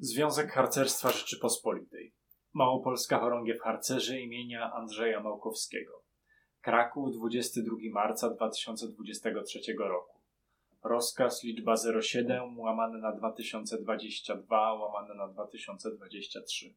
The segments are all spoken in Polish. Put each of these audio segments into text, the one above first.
Związek Harcerstwa Rzeczypospolitej. Małopolska Chorągiew Harcerzy imienia Andrzeja Małkowskiego. Kraków 22 marca 2023 roku. Rozkaz liczba 07 łamane na 2022 łamane na 2023.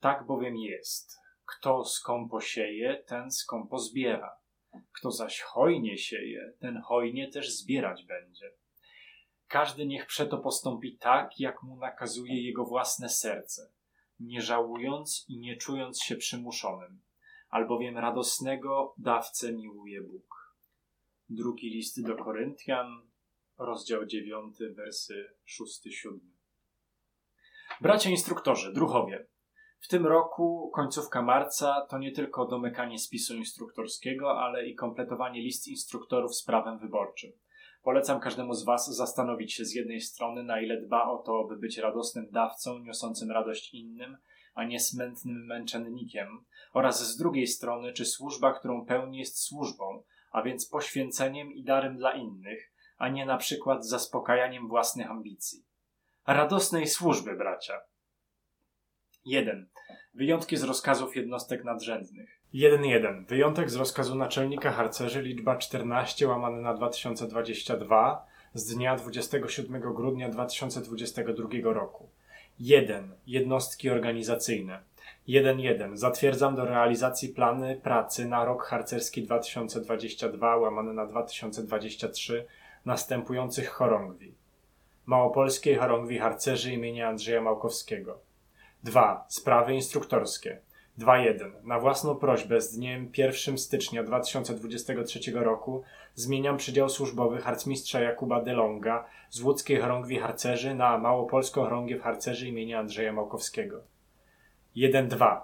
Tak bowiem jest. Kto skąpo sieje, ten skąpo zbiera. Kto zaś hojnie sieje, ten hojnie też zbierać będzie. Każdy niech przeto postąpi tak, jak mu nakazuje jego własne serce, nie żałując i nie czując się przymuszonym, albowiem radosnego dawcę miłuje Bóg. Drugi list do Koryntian, rozdział 9, wersy 6-7. Bracia instruktorzy, druhowie, w tym roku, końcówka marca, to nie tylko domykanie spisu instruktorskiego, ale i kompletowanie list instruktorów z prawem wyborczym. Polecam każdemu z Was zastanowić się z jednej strony, na ile dba o to, by być radosnym dawcą, niosącym radość innym, a nie smętnym męczennikiem, oraz z drugiej strony, czy służba, którą pełni, jest służbą, a więc poświęceniem i darem dla innych, a nie na przykład zaspokajaniem własnych ambicji. Radosnej służby, bracia. 1. Wyjątki z rozkazów jednostek nadrzędnych. 1.1. Wyjątek z rozkazu naczelnika harcerzy liczba 14 łamane na 2022 z dnia 27 grudnia 2022 roku. 1. Jednostki organizacyjne. 1.1. Zatwierdzam do realizacji plany pracy na rok harcerski 2022 łamane na 2023 następujących chorągwi. Małopolskiej chorągwi harcerzy imienia Andrzeja Małkowskiego. 2. Sprawy instruktorskie. 2.1. Na własną prośbę z dniem 1 stycznia 2023 roku zmieniam przydział służbowy harcmistrza Jakuba Delonga z łódzkiej chorągwi harcerzy na małopolską chorągiew harcerzy imienia Andrzeja Małkowskiego. 1.2.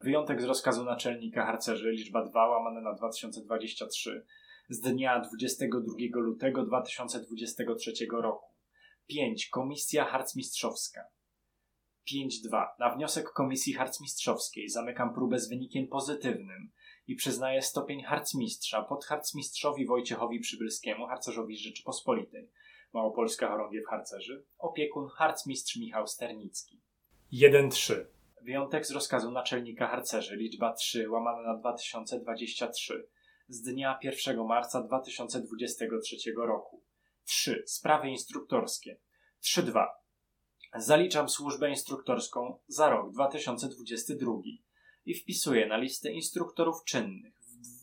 Wyjątek z rozkazu naczelnika harcerzy liczba 2 łamane na 2023 z dnia 22 lutego 2023 roku. 5. Komisja harcmistrzowska. 5-2. Na wniosek Komisji Harcmistrzowskiej zamykam próbę z wynikiem pozytywnym i przyznaję stopień harcmistrza podharcmistrzowi Wojciechowi Przybylskiemu, harcerzowi Rzeczypospolitej. Małopolska Chorągiew Harcerzy. Opiekun harcmistrz Michał Sternicki. 1-3. Wyjątek z rozkazu naczelnika harcerzy, liczba 3, łamane na 2023, z dnia 1 marca 2023 roku. 3. Sprawy instruktorskie. 3.2. Zaliczam służbę instruktorską za rok 2022 i wpisuję na listę instruktorów czynnych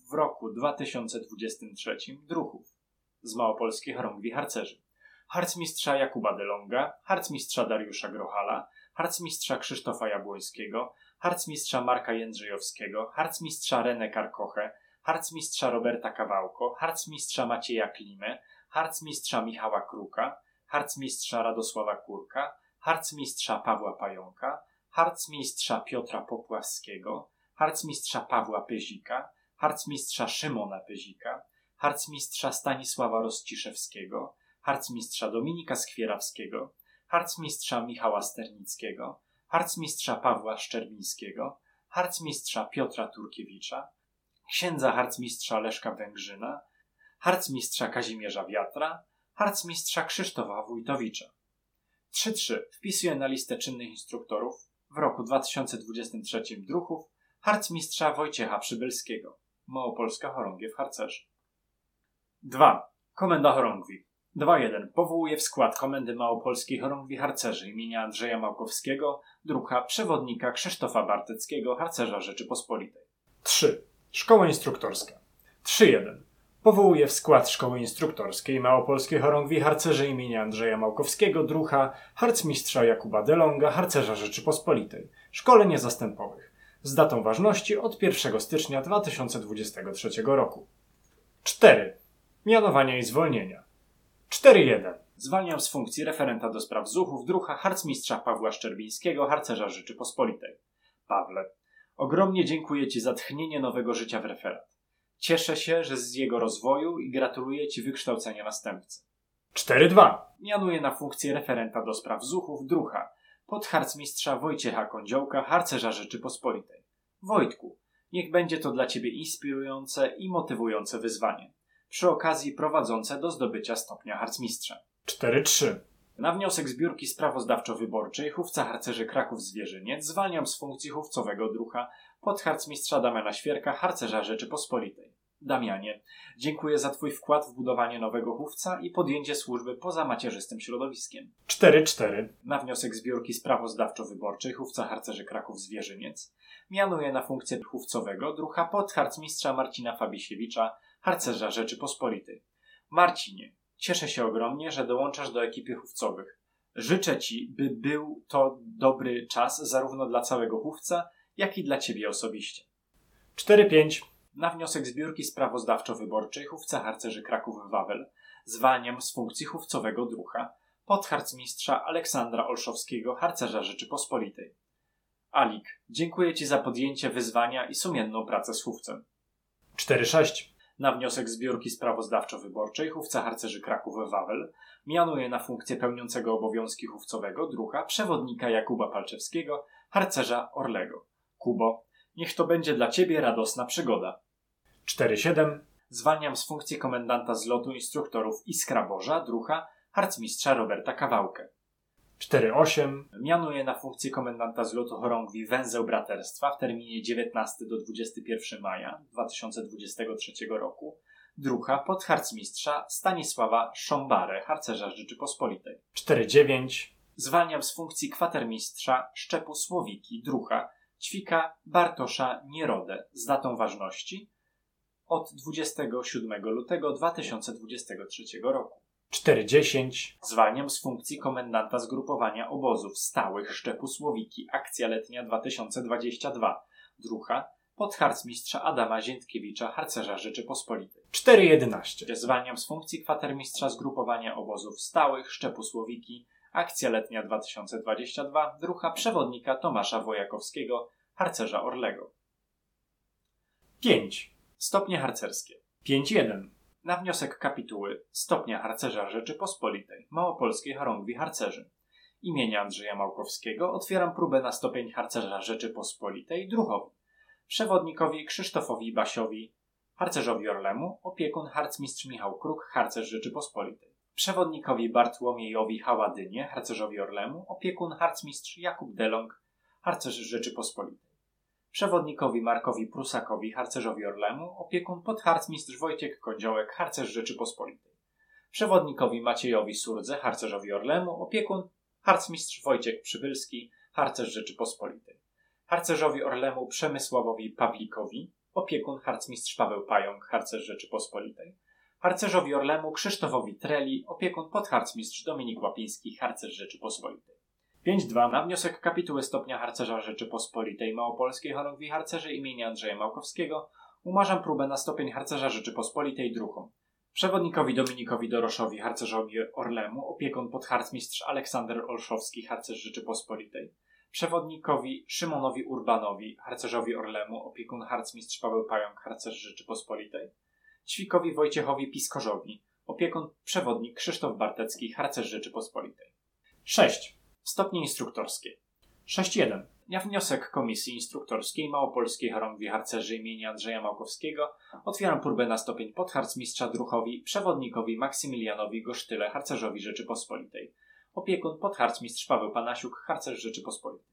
w, roku 2023 druhów z Małopolskich Chorągwi Harcerzy. Harcmistrza Jakuba Delonga, harcmistrza Dariusza Grochala, harcmistrza Krzysztofa Jabłońskiego, harcmistrza Marka Jędrzejowskiego, harcmistrza Renę Karkochę, harcmistrza Roberta Kawałko, harcmistrza Macieja Klimę, harcmistrza Michała Kruka, harcmistrza Radosława Kurka, harcmistrza Pawła Pająka, harcmistrza Piotra Popłaskiego, harcmistrza Pawła Pyzika, harcmistrza Szymona Pyzika, harcmistrza Stanisława Rozciszewskiego, harcmistrza Dominika Skwierawskiego, harcmistrza Michała Sternickiego, harcmistrza Pawła Szczerbińskiego, harcmistrza Piotra Turkiewicza, księdza harcmistrza Leszka Węgrzyna, harcmistrza Kazimierza Wiatra, harcmistrza Krzysztofa Wójtowicza. 3.3 wpisuje na listę czynnych instruktorów w roku 2023 druhów harcmistrza Wojciecha Przybylskiego, Małopolska Chorągiew Harcerzy. 2. Komenda Chorągwi. 2.1. Powołuje w skład Komendy Małopolskiej Chorągwi Harcerzy imienia Andrzeja Małkowskiego drucha przewodnika Krzysztofa Barteckiego, harcerza Rzeczypospolitej. 3. Szkoła instruktorska. 3.1. Powołuje w skład Szkoły Instruktorskiej Małopolskiej Chorągwi harcerzy imienia Andrzeja Małkowskiego, drucha, harcmistrza Jakuba Delonga, harcerza Rzeczypospolitej. Szkolenie zastępowych. Z datą ważności od 1 stycznia 2023 roku. 4. Mianowania i zwolnienia. 4.1. Zwalniam z funkcji referenta do spraw zuchów drucha harcmistrza Pawła Szczerbińskiego, harcerza Rzeczypospolitej. Pawle, ogromnie dziękuję Ci za tchnienie nowego życia w referat. Cieszę się, że z jego rozwoju i gratuluję Ci wykształcenia następcy. 4.2. Mianuję na funkcję referenta do spraw zuchów drucha pod harcmistrza Wojciecha Kądziołka, harcerza Rzeczypospolitej. Wojtku, niech będzie to dla Ciebie inspirujące i motywujące wyzwanie, przy okazji prowadzące do zdobycia stopnia harcmistrza. 4.3. Na wniosek zbiórki sprawozdawczo-wyborczej chówca harcerzy Kraków Zwierzyniec zwalniam z funkcji chówcowego drucha podharcmistrza Damiana Świerka, harcerza Rzeczypospolitej. Damianie, dziękuję za Twój wkład w budowanie nowego chówca i podjęcie służby poza macierzystym środowiskiem. 4-4. Na wniosek zbiórki sprawozdawczo-wyborczej chówca harcerzy Kraków Zwierzyniec mianuję na funkcję chówcowego drucha podharcmistrza Marcina Fabisiewicza, harcerza Rzeczypospolitej. Marcinie, cieszę się ogromnie, że dołączasz do ekipy chówcowych. Życzę Ci, by był to dobry czas zarówno dla całego chówca, jak i dla Ciebie osobiście. 4-5. Na wniosek zbiórki sprawozdawczo-wyborczej chówca harcerzy Kraków-Wawel zwalniam z funkcji chówcowego drucha podharcmistrza Aleksandra Olszowskiego, harcerza Rzeczypospolitej. Alik, dziękuję Ci za podjęcie wyzwania i sumienną pracę z chówcem. 4-6. Na wniosek zbiórki sprawozdawczo-wyborczej chówca harcerzy Kraków-Wawel mianuje na funkcję pełniącego obowiązki chówcowego drucha przewodnika Jakuba Palczewskiego, harcerza Orlego. Kubo, niech to będzie dla Ciebie radosna przygoda. 4-7. Zwalniam z funkcji komendanta zlotu instruktorów Iskra Boża, drucha, harcmistrza Roberta Kawałkę. 4-8. Mianuję na funkcję komendanta zlotu chorągwi Węzeł Braterstwa w terminie 19 do 21 maja 2023 roku drucha podharcmistrza Stanisława Szombarę, harcerza Rzeczypospolitej. 4-9. Zwalniam z funkcji kwatermistrza Szczepu Słowiki, drucha, ćwika Bartosza Nierodę z datą ważności od 27 lutego 2023 roku. 4-10. Zwalniam z funkcji komendanta zgrupowania obozów stałych Szczepu Słowiki, akcja letnia 2022, drucha, podharcmistrza Adama Ziętkiewicza, harcerza Rzeczypospolitej. 4-11. Zwalniam z funkcji kwatermistrza zgrupowania obozów stałych Szczepu Słowiki, akcja letnia 2022, drucha przewodnika Tomasza Wojakowskiego, harcerza Orlego. 5. Stopnie harcerskie. 5-1. Na wniosek kapituły stopnia harcerza Rzeczypospolitej Małopolskiej Chorągwi Harcerzy imienia Andrzeja Małkowskiego otwieram próbę na stopień harcerza Rzeczypospolitej druchowi. Przewodnikowi Krzysztofowi Basiowi, harcerzowi Orlemu, opiekun harcmistrz Michał Kruk, harcerz Rzeczypospolitej. Przewodnikowi Bartłomiejowi Haładynie, harcerzowi Orlemu, opiekun harcmistrz Jakub Delong, harcerz Rzeczypospolitej. Przewodnikowi Markowi Prusakowi, harcerzowi Orlemu, opiekun podharcmistrz Wojciech Kądziołek, harcerz Rzeczypospolitej. Przewodnikowi Maciejowi Surdze, harcerzowi Orlemu, opiekun harcmistrz Wojciech Przybylski, harcerz Rzeczypospolitej. Harcerzowi Orlemu Przemysławowi Pawlikowi, opiekun harcmistrz Paweł Pająk, harcerz Rzeczypospolitej. Harcerzowi Orlemu Krzysztofowi Treli, opiekun podharcmistrz Dominik Łapiński, harcerz Rzeczypospolitej. 5.2. Na wniosek kapituły stopnia harcerza Rzeczypospolitej Małopolskiej Chorągwi Harcerzy imienia Andrzeja Małkowskiego umarzam próbę na stopień harcerza Rzeczypospolitej druhom. Przewodnikowi Dominikowi Doroszowi, harcerzowi Orlemu, opiekun podharcmistrz Aleksander Olszowski, harcerz Rzeczypospolitej. Przewodnikowi Szymonowi Urbanowi, harcerzowi Orlemu, opiekun harcmistrz Paweł Pająk, harcerz Rzeczypospolitej. Ćwikowi Wojciechowi Piskorzowi, opiekun przewodnik Krzysztof Bartecki, harcerz Rzeczypospolitej. 6. Stopnie instruktorskie. 6-1. Na wniosek Komisji Instruktorskiej Małopolskiej Chorągwi Harcerzy imienia Andrzeja Małkowskiego otwieram próbę na stopień podharcmistrza druchowi, przewodnikowi Maksymilianowi Gosztyle, harcerzowi Rzeczypospolitej. Opiekun podharcmistrz Paweł Panasiuk, harcerz Rzeczypospolitej.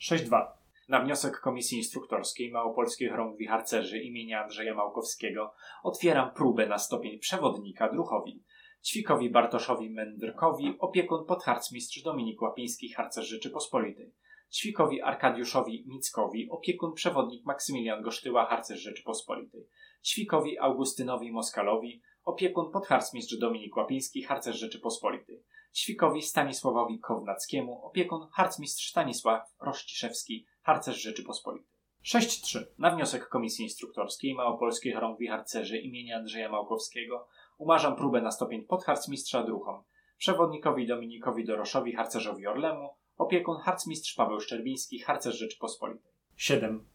6-2. Na wniosek Komisji Instruktorskiej Małopolskiej Chorągwi Harcerzy imienia Andrzeja Małkowskiego otwieram próbę na stopień przewodnika druchowi. Ćwikowi Bartoszowi Mędrkowi, opiekun podharcmistrz Dominik Łapiński, harcerz Rzeczypospolitej. Ćwikowi Arkadiuszowi Mickowi, opiekun przewodnik Maksymilian Gosztyła, harcerz Rzeczypospolitej. Ćwikowi Augustynowi Moskalowi, opiekun podharcmistrz Dominik Łapiński, harcerz Rzeczypospolitej. Ćwikowi Stanisławowi Kownackiemu, opiekun harcmistrz Stanisław Rościszewski, harcerz Rzeczypospolitej. 6-3. Na wniosek Komisji Instruktorskiej Małopolskiej Chorągwi Harcerzy imienia Andrzeja Małkowskiego umarzam próbę na stopień podharcmistrza druhom. Przewodnikowi Dominikowi Doroszowi, harcerzowi Orlemu, opiekun harcmistrz Paweł Szczerbiński, harcerz Rzeczypospolitej. 7.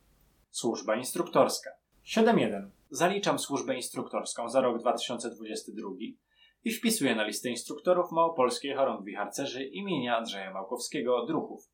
Służba instruktorska. 7-1. Zaliczam służbę instruktorską za rok 2022 i wpisuję na listę instruktorów Małopolskiej Chorągwi Harcerzy imienia Andrzeja Małkowskiego druhów.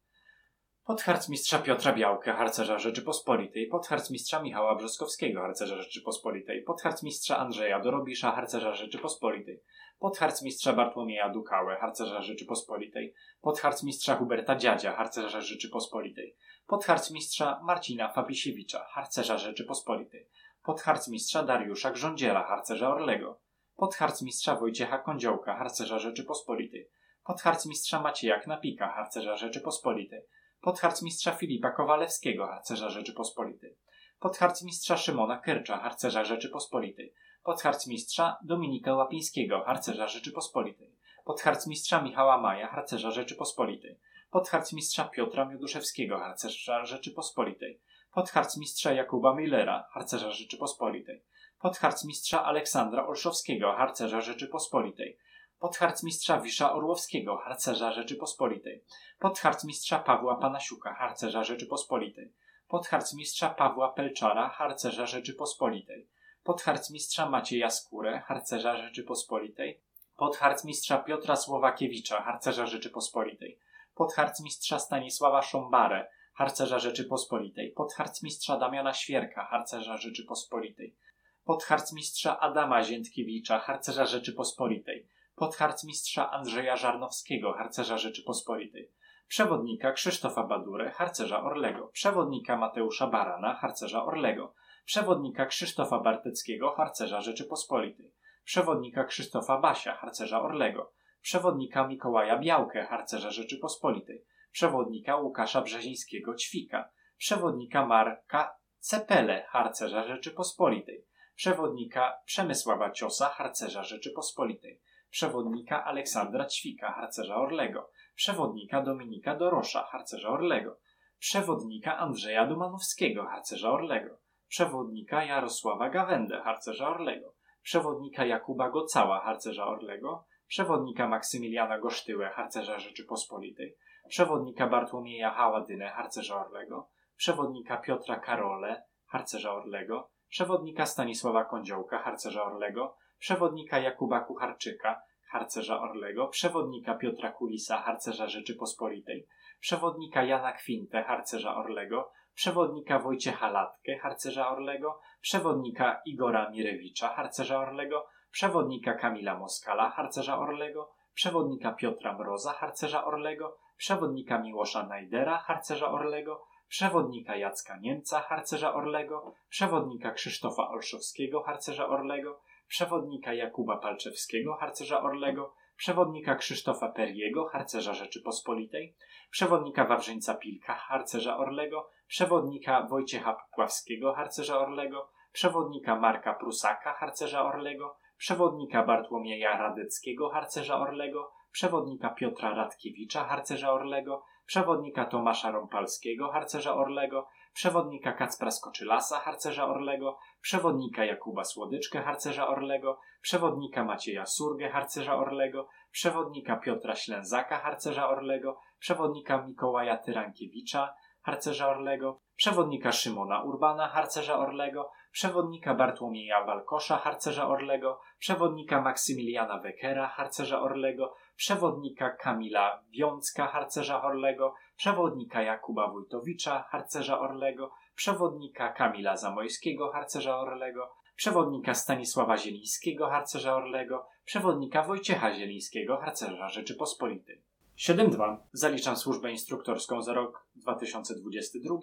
Podharcmistrza Piotra Białkę, harcerza Rzeczypospolitej, podharcmistrza Michała Brzoskowskiego, harcerza Rzeczypospolitej, podharcmistrza Andrzeja Dorobisza, harcerza Rzeczypospolitej, podharcmistrza Bartłomieja Dukałę, harcerza Rzeczypospolitej, podharcmistrza Huberta Dziadzia, harcerza Rzeczypospolitej, podharcmistrza Marcina Fabisiewicza, harcerza Rzeczypospolitej, podharcmistrza Dariusza Grządziela, harcerza Orlego, podharcmistrza Wojciecha Kądziołka, harcerza Rzeczypospolitej, podharcmistrza Macieja Knapika, harcerza Rzeczypospolitej, podharcmistrza Filipa Kowalewskiego, harcerza Rzeczypospolitej, podharcmistrza Szymona Kyrcza, harcerza Rzeczypospolitej, podharcmistrza Dominika Łapińskiego, harcerza Rzeczypospolitej, podharcmistrza Michała Maja, harcerza Rzeczypospolitej, podharcmistrza Piotra Mioduszewskiego, harcerza Rzeczypospolitej, podharcmistrza Jakuba Millera, harcerza Rzeczypospolitej, podharcmistrza Aleksandra Olszowskiego, harcerza Rzeczypospolitej, podharcmistrza Wisza Orłowskiego, harcerza Rzeczypospolitej, podharcmistrza Pawła Panasiuka, harcerza Rzeczypospolitej, podharcmistrza Pawła Pelczara, harcerza Rzeczypospolitej, podharcmistrza Macieja Skórę, harcerza Rzeczypospolitej, podharcmistrza Piotra Słowakiewicza, harcerza Rzeczypospolitej, podharcmistrza Stanisława Szombarę, harcerza Rzeczypospolitej, podharcmistrza Damiana Świerka, harcerza Rzeczypospolitej, podharcmistrza Adama Ziętkiewicza, harcerza Rzeczypospolitej, podharcmistrza Andrzeja Żarnowskiego, harcerza Rzeczypospolitej, przewodnika Krzysztofa Badurę, harcerza Orlego, przewodnika Mateusza Barana, harcerza Orlego, przewodnika Krzysztofa Barteckiego, harcerza Rzeczypospolitej, przewodnika Krzysztofa Basia, harcerza Orlego, przewodnika Mikołaja Białkę, harcerza Rzeczypospolitej, przewodnika Łukasza Brzezińskiego Ćwika, przewodnika Marka Cepele, harcerza Rzeczypospolitej, przewodnika Przemysława Ciosa, harcerza Rzeczypospolitej, przewodnika Aleksandra Ćwika, harcerza Orlego, przewodnika Dominika Dorosza, harcerza Orlego, przewodnika Andrzeja Dumanowskiego, harcerza Orlego, przewodnika Jarosława Gawędę, harcerza Orlego, przewodnika Jakuba Gocała, harcerza Orlego, przewodnika Maksymiliana Gosztyłę, harcerza Rzeczypospolitej, przewodnika Bartłomieja Haładynę, harcerza Orlego, przewodnika Piotra Karole, harcerza Orlego, przewodnika Stanisława Kądziołka, harcerza Orlego, przewodnika Jakuba Kucharczyka, harcerza Orlego, przewodnika Piotra Kulisa, harcerza Rzeczypospolitej, przewodnika Jana Kwintę, harcerza Orlego, przewodnika Wojciecha Latkę, harcerza Orlego, przewodnika Igora Mirewicza, harcerza Orlego, przewodnika Kamila Moskala, harcerza Orlego, przewodnika Piotra Mroza, harcerza Orlego, przewodnika Miłosza Najdera, harcerza Orlego, przewodnika Jacka Niemca, harcerza Orlego, przewodnika Krzysztofa Olszowskiego, harcerza Orlego, przewodnika Jakuba Palczewskiego, harcerza Orlego, przewodnika Krzysztofa Periego, harcerza Rzeczypospolitej, przewodnika Wawrzyńca Pilka, harcerza Orlego, przewodnika Wojciecha Popławskiego, harcerza Orlego, przewodnika Marka Prusaka, harcerza Orlego, przewodnika Bartłomieja Radeckiego, harcerza Orlego, przewodnika Piotra Radkiewicza, harcerza Orlego, przewodnika Tomasza Rąpalskiego, harcerza Orlego, przewodnika Kacpra Skoczylasa, harcerza Orlego, przewodnika Jakuba Słodyczkę, harcerza Orlego, przewodnika Macieja Surgę, harcerza Orlego, przewodnika Piotra Ślęzaka, harcerza Orlego, przewodnika Mikołaja Tyrankiewicza, harcerza Orlego, przewodnika Szymona Urbana, harcerza Orlego, przewodnika Bartłomieja Walkosza, harcerza Orlego, przewodnika Maksymiliana Wekera, harcerza Orlego, przewodnika Kamila Wiącka, harcerza Orlego, przewodnika Jakuba Wójtowicza, harcerza Orlego, przewodnika Kamila Zamojskiego, harcerza Orlego, przewodnika Stanisława Zielińskiego, harcerza Orlego, przewodnika Wojciecha Zielińskiego, harcerza Rzeczypospolitej. 7-2. Zaliczam służbę instruktorską za rok 2022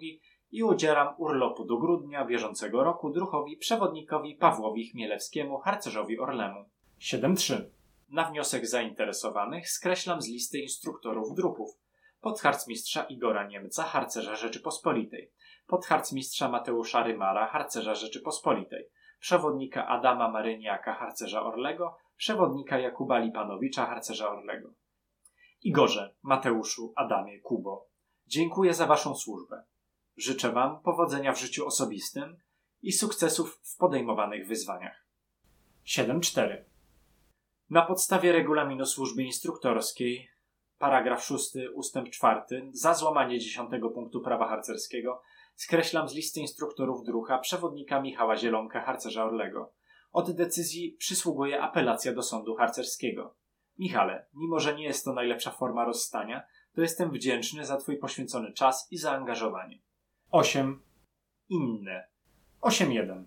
i udzielam urlopu do grudnia bieżącego roku druchowi przewodnikowi Pawłowi Chmielewskiemu, harcerzowi Orlemu. 7-3. Na wniosek zainteresowanych skreślam z listy instruktorów druhów podharcmistrza Igora Niemca, harcerza Rzeczypospolitej, podharcmistrza Mateusza Rymara, harcerza Rzeczypospolitej, przewodnika Adama Maryniaka, harcerza Orlego, przewodnika Jakuba Lipanowicza, harcerza Orlego. Igorze, Mateuszu, Adamie, Kubo, dziękuję za Waszą służbę. Życzę Wam powodzenia w życiu osobistym i sukcesów w podejmowanych wyzwaniach. 7-4. Na podstawie regulaminu służby instruktorskiej, paragraf 6 ustęp 4, za złamanie 10 punktu prawa harcerskiego, skreślam z listy instruktorów drucha przewodnika Michała Zielonka, harcerza Orlego. Od decyzji przysługuje apelacja do sądu harcerskiego. Michale, mimo że nie jest to najlepsza forma rozstania, to jestem wdzięczny za Twój poświęcony czas i zaangażowanie. 8. Inne. 8-1.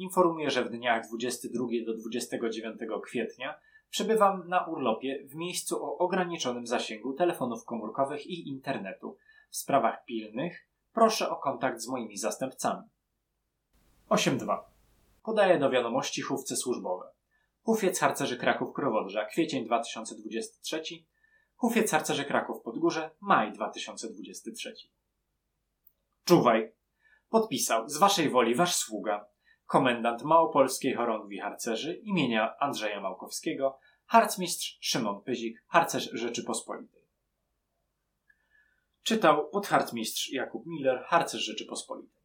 Informuję, że w dniach 22 do 29 kwietnia Przebywam na urlopie w miejscu o ograniczonym zasięgu telefonów komórkowych i internetu. W sprawach pilnych proszę o kontakt z moimi zastępcami. 8-2. Podaję do wiadomości chówce służbowe. Hufiec Harcerzy Kraków Krowodrza, kwiecień 2023. Hufiec Harcerzy Kraków Podgórze, maj 2023. Czuwaj. Podpisał z waszej woli wasz sługa, komendant Małopolskiej Chorągwi Harcerzy imienia Andrzeja Małkowskiego, harcmistrz Szymon Pyzik, harcerz Rzeczypospolitej. Czytał podharcmistrz Jakub Miller, harcerz Rzeczypospolitej.